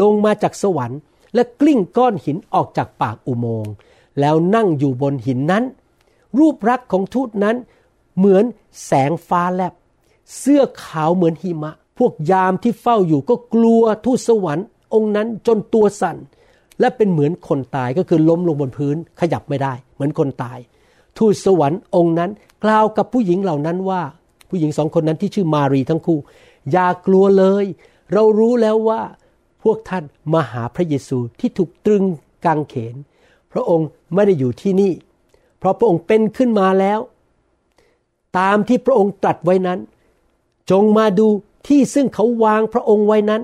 ลงมาจากสวรรค์ และกลิ้งก้อนหินออกจากปากอุโมงค์แล้วนั่งอยู่บนหินนั้น รูปรักษ์ของทูตนั้นเหมือนแสงฟ้าแลบ เสื้อขาวเหมือนหิมะ พวกยามที่เฝ้าอยู่ก็กลัวทูตสวรรค์องค์นั้นจนตัวสั่น และเป็นเหมือนคนตายก็คือล้มลงบนพื้นขยับไม่ได้ เหมือนคนตาย ทูตสวรรค์องค์นั้นกล่าวกับผู้หญิงเหล่านั้นว่า ผู้หญิงสองคนนั้นที่ชื่อมารีทั้งคู่ อย่ากลัวเลย เรารู้แล้วว่าพวกท่านมาหาพระเยซูที่ถูกตรึงกางเขน พระองค์ไม่ได้อยู่ที่นี่ เพราะพระองค์เป็นขึ้นมาแล้ว ตามที่พระองค์ตรัสไว้นั้น จงมาดูที่ซึ่งเขาวางพระองค์ไว้นั้น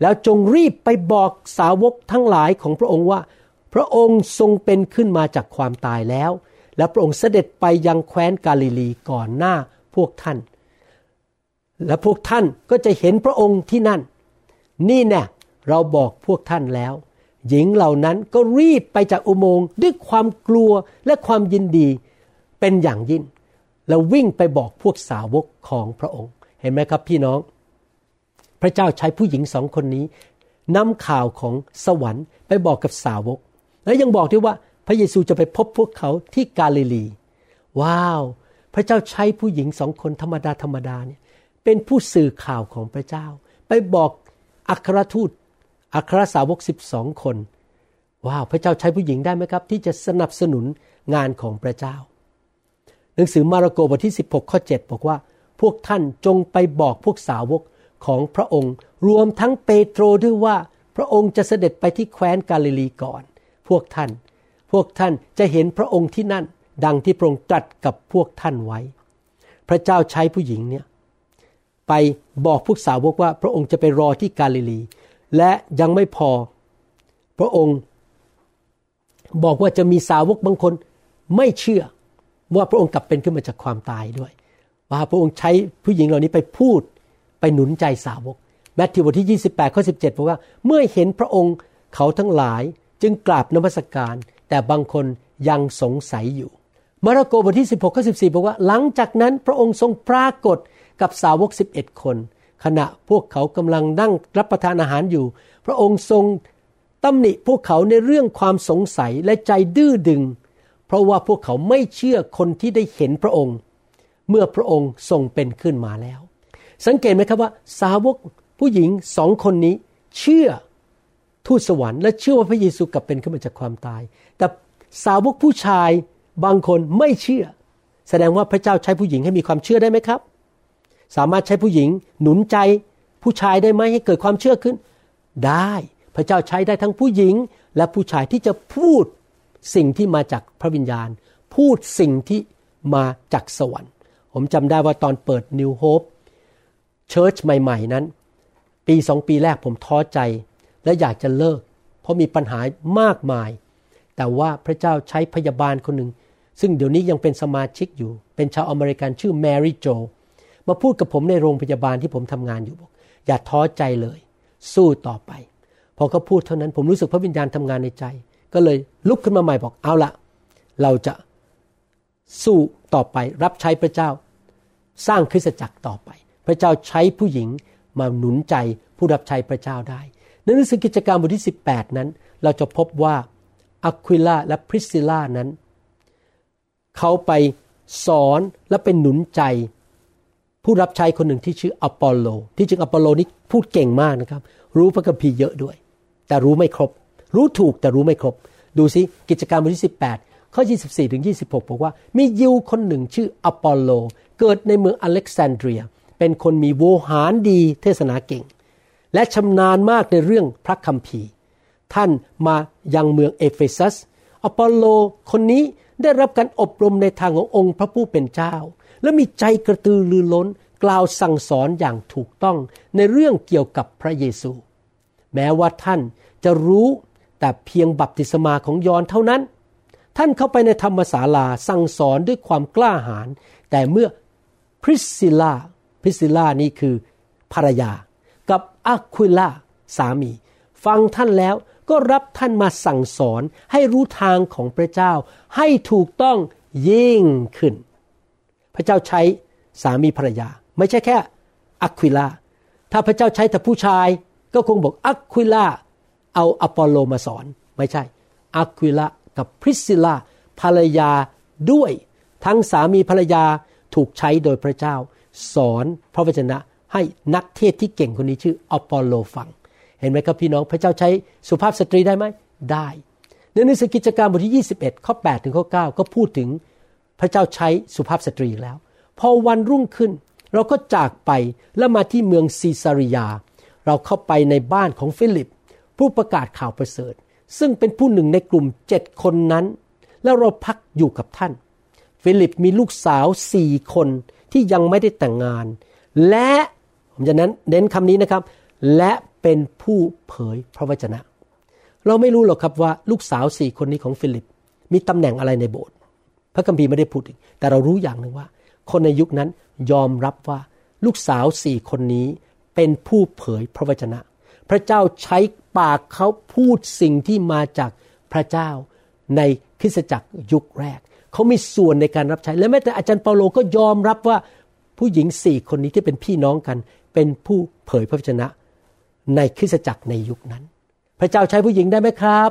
แล้วจงรีบไปบอกสาวกทั้งหลายของพระองค์ว่า พระองค์ทรงเป็นขึ้นมาจากความตายแล้ว และพระองค์เสด็จไปยังแคว้นกาลิลีก่อนหน้าพวกท่าน และพวกท่านก็จะเห็นพระองค์ที่นั่น นี่แน่เราบอกพวกท่านแล้ว หญิงเหล่านั้นก็รีบไปจากอุโมงค์ด้วยความกลัวและความยินดีเป็นอย่างยิ่ง แล้ววิ่งไปบอกพวกสาวกของพระองค์ เห็นไหมครับพี่น้อง พระเจ้าใช้ผู้หญิงสองคนนี้นำข่าวของสวรรค์ไปบอกกับสาวก แล้วยังบอกด้วยว่าพระเยซูจะไปพบพวกเขาที่กาลิลี ว้าว พระเจ้าใช้ผู้หญิงสองคนธรรมดาธรรมดาเนี่ยเป็นผู้สื่อข่าวของพระเจ้า ไปบอกอัครทูต อัครสาวกสิบสองคนว้าวพระเจ้าใช้ผู้หญิงได้ไหมครับ ที่จะสนับสนุนงานของพระเจ้า หนังสือมาระโกบทที่ 16 ข้อ 7 บอกว่า พวกท่านจงไปบอกพวกสาวกของพระองค์ รวมทั้งเปโตรด้วยว่าพระองค์จะเสด็จไปที่แคว้นกาลิลีก่อน พวกท่าน พวกท่านจะเห็นพระองค์ที่นั่น ดังที่พระองค์ตรัสกับพวกท่านไว้ พระเจ้าใช้ผู้หญิงเนี่ยไปบอกพวกสาวกว่าพระองค์จะไปรอที่กาลิลี และยังไม่พอ พระองค์ บอกว่าจะมีสาวกบางคนไม่เชื่อว่าพระองค์กลับเป็นขึ้นมาจากความตายด้วยว่าพระองค์ใช้ผู้หญิงเหล่านี้ไปพูดไปหนุนใจสาวกแมทธิวบทที่ 28ข้อ17บอกว่าเมื่อเห็นพระองค์เขาทั้งหลายจึงกราบนมัสการ แต่บางคนยังสงสัยอยู่มาระโกบทที่ 16ข้อ14บอกว่าหลังจากนั้นพระองค์ทรงปรากฏกับสาวก 11 คน ขณะพวกเขากำลังนั่งรับประทานอาหารอยู่ พระองค์ทรงตำหนิพวกเขาในเรื่องความสงสัยและใจดื้อดึง เพราะว่าพวกเขาไม่เชื่อคนที่ได้เห็นพระองค์ เมื่อพระองค์ทรงเป็นขึ้นมาแล้ว สังเกตไหมครับว่า สาวกผู้หญิงสองคนนี้ เชื่อทูตสวรรค์และเชื่อว่าพระเยซูกลับเป็นขึ้นมาจากความตาย แต่สาวกผู้ชายบางคนไม่เชื่อ แสดงว่าพระเจ้าใช้ผู้หญิงให้มีความเชื่อได้ไหมครับ สามารถใช้ผู้หญิงหนุนใจผู้ชายได้ไหมให้เกิดความเชื่อขึ้น ได้ พระเจ้าใช้ได้ทั้งผู้หญิง และผู้ชายที่จะพูดสิ่งที่มาจากพระวิญญาณ พูดสิ่งที่มาจากสวรรค์ ผมจำได้ว่าตอนเปิด New Hope Church ใหม่ ๆ นั้น ปีสองปีแรกผมท้อใจ และอยากจะเลิก เพราะมีปัญหามากมาย แต่ว่าพระเจ้าใช้พยาบาลคนหนึ่งซึ่งเดี๋ยวนี้ยังเป็นสมาชิกอยู่ เป็นชาวอเมริกันชื่อแมรี่โจ มาพูดกับผมในโรงพยาบาลที่ผมทำงานอยู่บอกอย่าท้อใจเลย สู้ต่อไป พอเขาพูดเท่านั้นผมรู้สึกพระวิญญาณทำงานในใจ ก็เลยลุกขึ้นมาใหม่บอกเอาละเราจะสู้ต่อไปรับใช้พระเจ้า สร้างคริสตจักรต่อไป พระเจ้าใช้ผู้หญิงมาหนุนใจผู้รับใช้พระเจ้าได้ในหนังสือกิจการบทที่ 18 นั้น เราจะพบว่าอะควิล่าและพริสซิล่านั้น เขาไปสอนและเป็นหนุนใจ ผู้รับใช้คนหนึ่งที่ชื่ออปอลโล ที่จริงอปอลโลนี้พูดเก่งมากนะครับ รู้พระคัมภีร์เยอะด้วย แต่รู้ไม่ครบ รู้ถูกแต่รู้ไม่ครบ ดูสิกิจการบทที่18 ข้อ 24 ถึง 26 บอกว่า มียิวคนหนึ่งชื่ออปอลโล เกิดในเมืองอเล็กซานเดรีย เป็นคนมีโวหารดีเทศนาเก่ง และชำนาญมากในเรื่องพระคัมภีร์ ท่านมายังเมืองเอเฟซัส อปอลโลคนนี้ได้รับการอบรมในทางขององค์พระผู้เป็นเจ้า และมีใจกระตือรือร้นกล่าวสั่งสอนอย่างถูกต้องในเรื่องเกี่ยวกับพระเยซู แม้ว่าท่านจะรู้แต่เพียงบัพติศมาของยอห์นเท่านั้น ท่านเข้าไปในธรรมศาลาสั่งสอนด้วยความกล้าหาญแต่เมื่อพริสซิลาพริสซิลานี่คือภรรยา กับอะควิล่าสามี ฟังท่านแล้วก็รับท่านมาสั่งสอนให้รู้ทางของพระเจ้าให้ถูกต้องยิ่งขึ้น พระเจ้าใช้สามีภรรยา ไม่ใช่แค่อะควิล่าถ้าพระเจ้าใช้แต่ผู้ชายก็คงบอกอะควิล่าเอาอปอลโลมาสอน ไม่ใช่อะควิล่ากับพริสซิลาภรรยาด้วยทั้งสามีภรรยาถูกใช้โดยพระเจ้า สอนพระวจนะให้นักเทศน์ที่เก่งคนนี้ชื่ออปอลโลฟัง เห็นไหมครับพี่น้องพระเจ้าใช้สุภาพสตรีได้ไหมได้ในหนังสือกิจการบทที่ 21 ข้อ 8 ถึงข้อ 9 ก็พูดถึง พระเจ้าใช้สุภาพสตรีแล้ว พอวันรุ่งขึ้น เราก็จากไปแล้วมาที่เมืองซีซาริยา เราเข้าไปในบ้านของฟิลิป ผู้ประกาศข่าวประเสริฐ ซึ่งเป็นผู้หนึ่งในกลุ่มเจ็ดคนนั้น แล้วเราพักอยู่กับท่าน ฟิลิปมีลูกสาวสี่คนที่ยังไม่ได้แต่งงาน และผมจะนั้นเน้นคำนี้นะครับ และเป็นผู้เผยพระวจนะ เราไม่รู้หรอกครับว่าลูกสาวสี่คนนี้ของฟิลิป มีตำแหน่งอะไรในโบสถ์ พระคัมภีร์ไม่ได้พูดถึงแต่เรารู้อย่างหนึ่งว่า คนในยุคนั้นยอมรับว่าลูกสาวสี่คนนี้เป็นผู้เผยพระวจนะ พระเจ้าใช้ปากเขาพูดสิ่งที่มาจากพระเจ้าในคริสตจักรยุคแรก เขามีส่วนในการรับใช้ และแม้แต่อาจารย์เปาโลก็ยอมรับว่าผู้หญิงสี่คนนี้ที่เป็นพี่น้องกัน เป็นผู้เผยพระวจนะ ในคริสตจักรในยุคนั้น พระเจ้าใช้ผู้หญิงได้ไหมครับ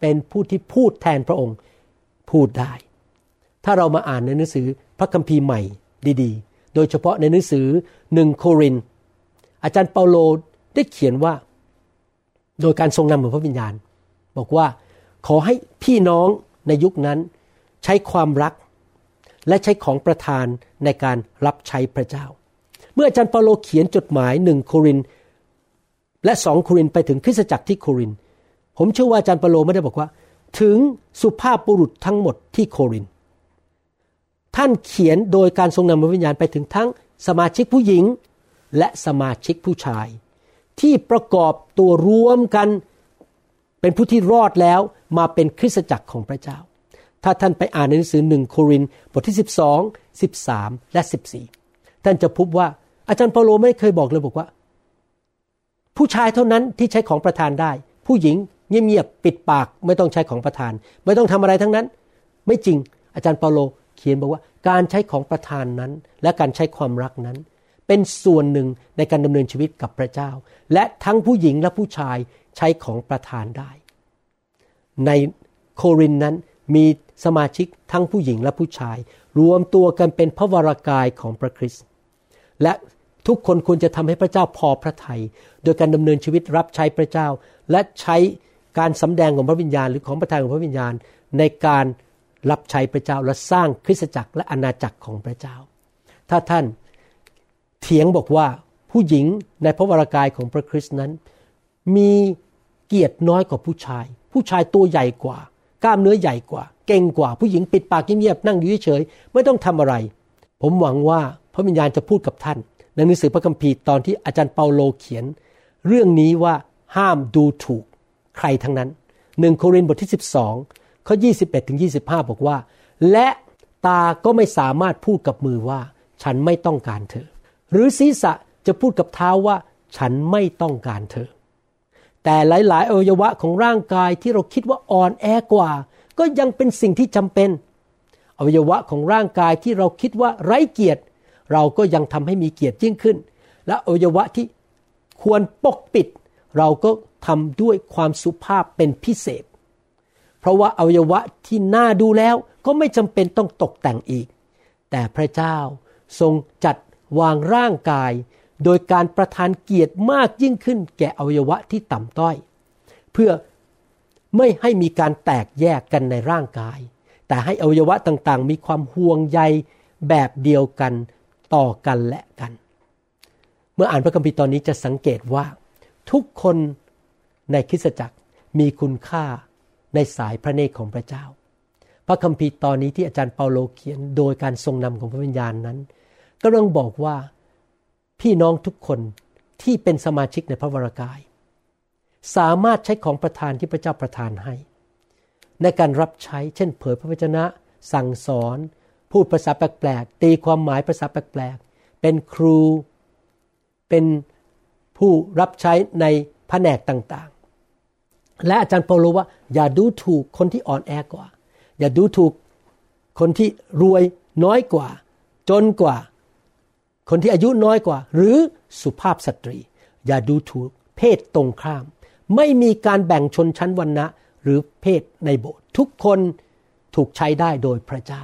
เป็นผู้ที่พูดแทนพระองค์พูดได้ ถ้าเรามาอ่านในหนังสือพระคัมภีร์ใหม่ดีๆ โดยเฉพาะในหนังสือหนึ่งโคริน อาจารย์เปาโลได้เขียนว่า โดยการทรงนำของพระวิญญาณ บอกว่าขอให้พี่น้องในยุคนั้นใช้ความรัก และใช้ของประทานในการรับใช้พระเจ้า เมื่ออาจารย์เปาโลเขียนจดหมายหนึ่งโคริน และสองโครินไปถึงคริสตจักรที่โคริน ผมเชื่อว่าอาจารย์เปาโลไม่ได้บอกว่า ถึงสุภาพบุรุษทั้งหมดที่โคริน ท่านเขียนโดยการทรงนำวิญญาณไปถึงทั้งสมาชิกผู้หญิง และสมาชิกผู้ชาย ที่ประกอบตัวรวมกันเป็นผู้ที่รอดแล้วมาเป็นคริสตจักรของพระเจ้า ถ้าท่านไปอ่านในหนังสือหนึ่งโครินบทที่ 12 13 และ 14 ท่านจะพบว่าอาจารย์เปาโลไม่เคยบอกเลยบอกว่า ผู้ชายเท่านั้นที่ใช้ของประทานได้ ผู้หญิงเงียบๆปิดปากไม่ต้องใช้ของประทาน ไม่ต้องทำอะไรทั้งนั้น ไม่จริงอาจารย์เปาโล เขียนบอกว่าการใช้ของประทานนั้น และการใช้ความรักนั้น เป็นส่วนหนึ่งในการดำเนินชีวิตกับพระเจ้า และทั้งผู้หญิงและผู้ชายใช้ของประทานได้ ในโครินนั้นมีสมาชิกทั้งผู้หญิงและผู้ชาย รวมตัวกันเป็นพระวรากายของพระคริสต์และทุกคนควรจะทำให้พระเจ้าพอพระทยัยโดยการดำเนินชีวิตรับใช้พระเจ้า และใช้การสำแดงของพระวิญญาณ หรือของประทานของพระวิญญาณ ในการ รับใช้พระเจ้าและสร้างคริสตจักรและอาณาจักรของพระเจ้า ถ้าท่านเถียงบอกว่าผู้หญิงในพระวรากายของพระคริสต์นั้น มีเกียรติน้อยกว่าผู้ชาย ผู้ชายตัวใหญ่กว่า กล้ามเนื้อใหญ่กว่า เก่งกว่าผู้หญิงปิดปากเงียบๆนั่งอยู่เฉยๆไม่ต้องทำอะไร ผมหวังว่าพระวิญญาณจะพูดกับท่าน ในหนังสือพระคัมภีร์ตอนที่อาจารย์เปาโลเขียน เรื่องนี้ว่าห้ามดูถูกใครทั้งนั้นหนึ่งโครินธ์บทที่ 12 ข้อ 21ถึง25 บอกว่า และตาก็ไม่สามารถพูดกับมือว่า ฉันไม่ต้องการเธอ หรือศีรษะจะพูดกับเท้าว่า ฉันไม่ต้องการเธอ แต่หลาย ๆ อวัยวะของร่างกายที่เราคิดว่าอ่อนแอกว่า ก็ยังเป็นสิ่งที่จำเป็น อวัยวะของร่างกายที่เราคิดว่าไร้เกียรติ เราก็ยังทำให้มีเกียรติยิ่งขึ้น และอวัยวะที่ควรปกปิด เราก็ทำด้วยความสุภาพเป็นพิเศษ เพราะว่าอวัยวะที่น่าดูแล้วก็ไม่จำเป็นต้องตกแต่งอีก แต่พระเจ้าทรงจัดวางร่างกาย โดยการประทานเกียรติมากยิ่งขึ้นแก่อวัยวะที่ต่ำต้อย เพื่อไม่ให้มีการแตกแยกกันในร่างกาย แต่ให้อวัยวะต่างๆ มีความห่วงใยแบบเดียวกันต่อกันและกัน เมื่ออ่านพระคัมภีร์ตอนนี้จะสังเกตว่า ทุกคนในคริสตจักรมีคุณค่า ในสายพระเนตรของพระเจ้า พระคัมภีร์ตอนนี้ที่อาจารย์เปาโลเขียนโดยการทรงนำของพระวิญญาณนั้นกำลังบอกว่าพี่น้องทุกคนที่เป็นสมาชิกในพระวรากาย สามารถใช้ของประทานที่พระเจ้าประทานให้ ในการรับใช้เช่น เผยพระวจนะ สั่งสอน พูดภาษาแปลกๆตีความหมายภาษาแปลกๆเป็นครูเป็นผู้รับใช้ในแผนกต่าง และอาจารย์เปาโลว่า อย่าดูถูกคนที่อ่อนแอกว่า อย่าดูถูกคนที่รวยน้อยกว่า จนกว่า คนที่อายุน้อยกว่า หรือสุภาพสตรี อย่าดูถูกเพศตรงข้าม ไม่มีการแบ่งชนชั้นวรรณะหรือเพศในโบสถ์ทุกคนถูกใช้ได้โดยพระเจ้า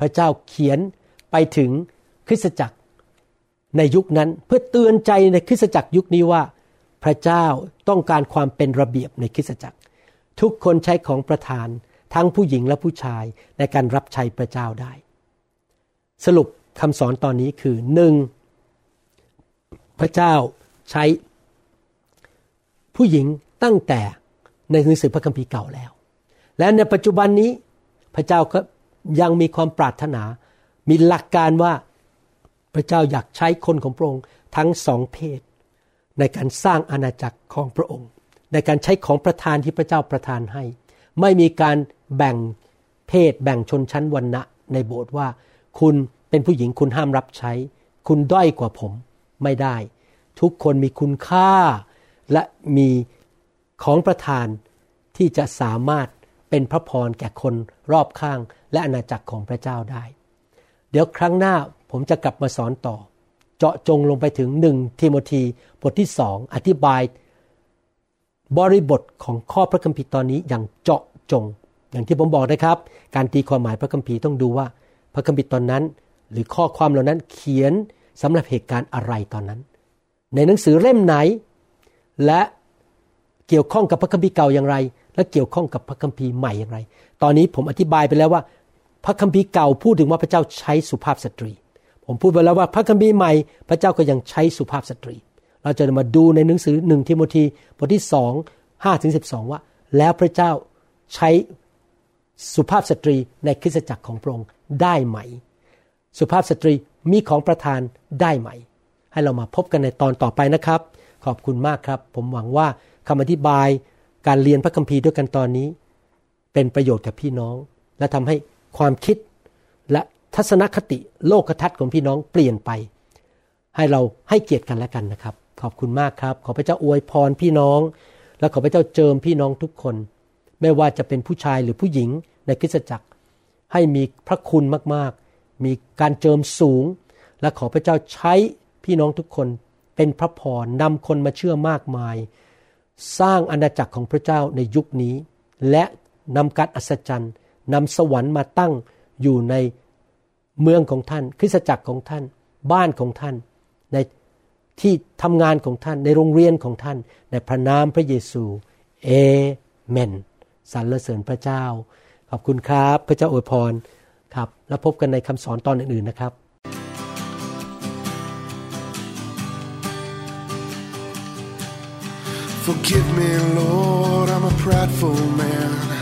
พระเจ้าเขียนไปถึงคริสตจักรในยุคนั้นเพื่อเตือนใจในคริสตจักรยุคนี้ว่า พระเจ้าต้องการความเป็นระเบียบในคริสตจักร ทุกคนใช้ของประทานทั้งผู้หญิงและผู้ชายในการรับใช้พระเจ้าได้ สรุปคำสอนตอนนี้คือหนึ่งพระเจ้าใช้ผู้หญิงตั้งแต่ในหนังสือพระคัมภีร์เก่าแล้ว และในปัจจุบันนี้พระเจ้าก็ยังมีความปรารถนา มีหลักการว่าพระเจ้าอยากใช้คนของพระองค์ทั้งสองเพศ ในการสร้างอาณาจักรของพระองค์ ในการใช้ของประทานที่พระเจ้าประทานให้ ไม่มีการแบ่งเพศแบ่งชนชั้นวรรณะในโบสถ์ว่า คุณเป็นผู้หญิงคุณห้ามรับใช้ คุณด้อยกว่าผมไม่ได้ ทุกคนมีคุณค่า และมีของประทานที่จะสามารถเป็นพระพรแก่คนรอบข้างและอาณาจักรของพระเจ้าได้ เดี๋ยวครั้งหน้าผมจะกลับมาสอนต่อ เจาะจงลงไปถึงหนึ่งทิโมธีบทที่สองอธิบาย บริบทของข้อพระคัมภีร์ตอนนี้อย่างเจาะจง อย่างที่ผมบอกนะครับ การตีความหมายพระคัมภีร์ต้องดูว่า พระคัมภีร์ตอนนั้น หรือข้อความเหล่านั้นเขียนสำหรับเหตุการณ์อะไรตอนนั้น ในหนังสือเล่มไหน และเกี่ยวข้องกับพระคัมภีร์เก่าอย่างไร และเกี่ยวข้องกับพระคัมภีร์ใหม่อย่างไร ตอนนี้ผมอธิบายไปแล้วว่า พระคัมภีร์เก่าพูดถึงว่าพระเจ้าใช้สุภาพสตรี ผมพูดไปแล้วว่าพระคัมภีร์ใหม่ พระเจ้าก็ยังใช้สุภาพสตรี เราจะมาดูในหนังสือหนึ่งทิโมธีบทที่สองห้าถึงสิบสองว่า แล้วพระเจ้าใช้สุภาพสตรีในคริสตจักรของพระองค์ได้ไหม สุภาพสตรีมีของประทานได้ไหม ให้เรามาพบกันในตอนต่อไปนะครับ ขอบคุณมากครับ ผมหวังว่าคำอธิบายการเรียนพระคัมภีร์ด้วยกันตอนนี้ เป็นประโยชน์กับพี่น้อง และทำให้ความคิด ทัศนคติโลกทัศน์ของพี่น้องเปลี่ยนไป ให้เราให้เกียรติกันและกันนะครับ ขอบคุณมากครับ ขอพระเจ้าอวยพรพี่น้อง และขอพระเจ้าเจิมพี่น้องทุกคน ไม่ว่าจะเป็นผู้ชายหรือผู้หญิงในคริสตจักร ให้มีพระคุณมากๆ มีการเจิมสูง และขอพระเจ้าใช้พี่น้องทุกคนเป็นพระพรนำคนมาเชื่อมากมาย สร้างอาณาจักรของพระเจ้าในยุคนี้ และนำการอัศจรรย์นำสวรรค์มาตั้งอยู่ใน เมืองของท่าน คริสตจักรของท่าน บ้านของท่าน ในที่ทำงานของท่านในโรงเรียนของท่าน ในพระนามพระเยซูเอเมนสรรเสริญพระเจ้า ขอบคุณครับ พระเจ้าอวยพรครับ แล้วพบกันในคำสอนตอนอื่น ๆนะครับ Forgive me, Lord, I'm a prideful man.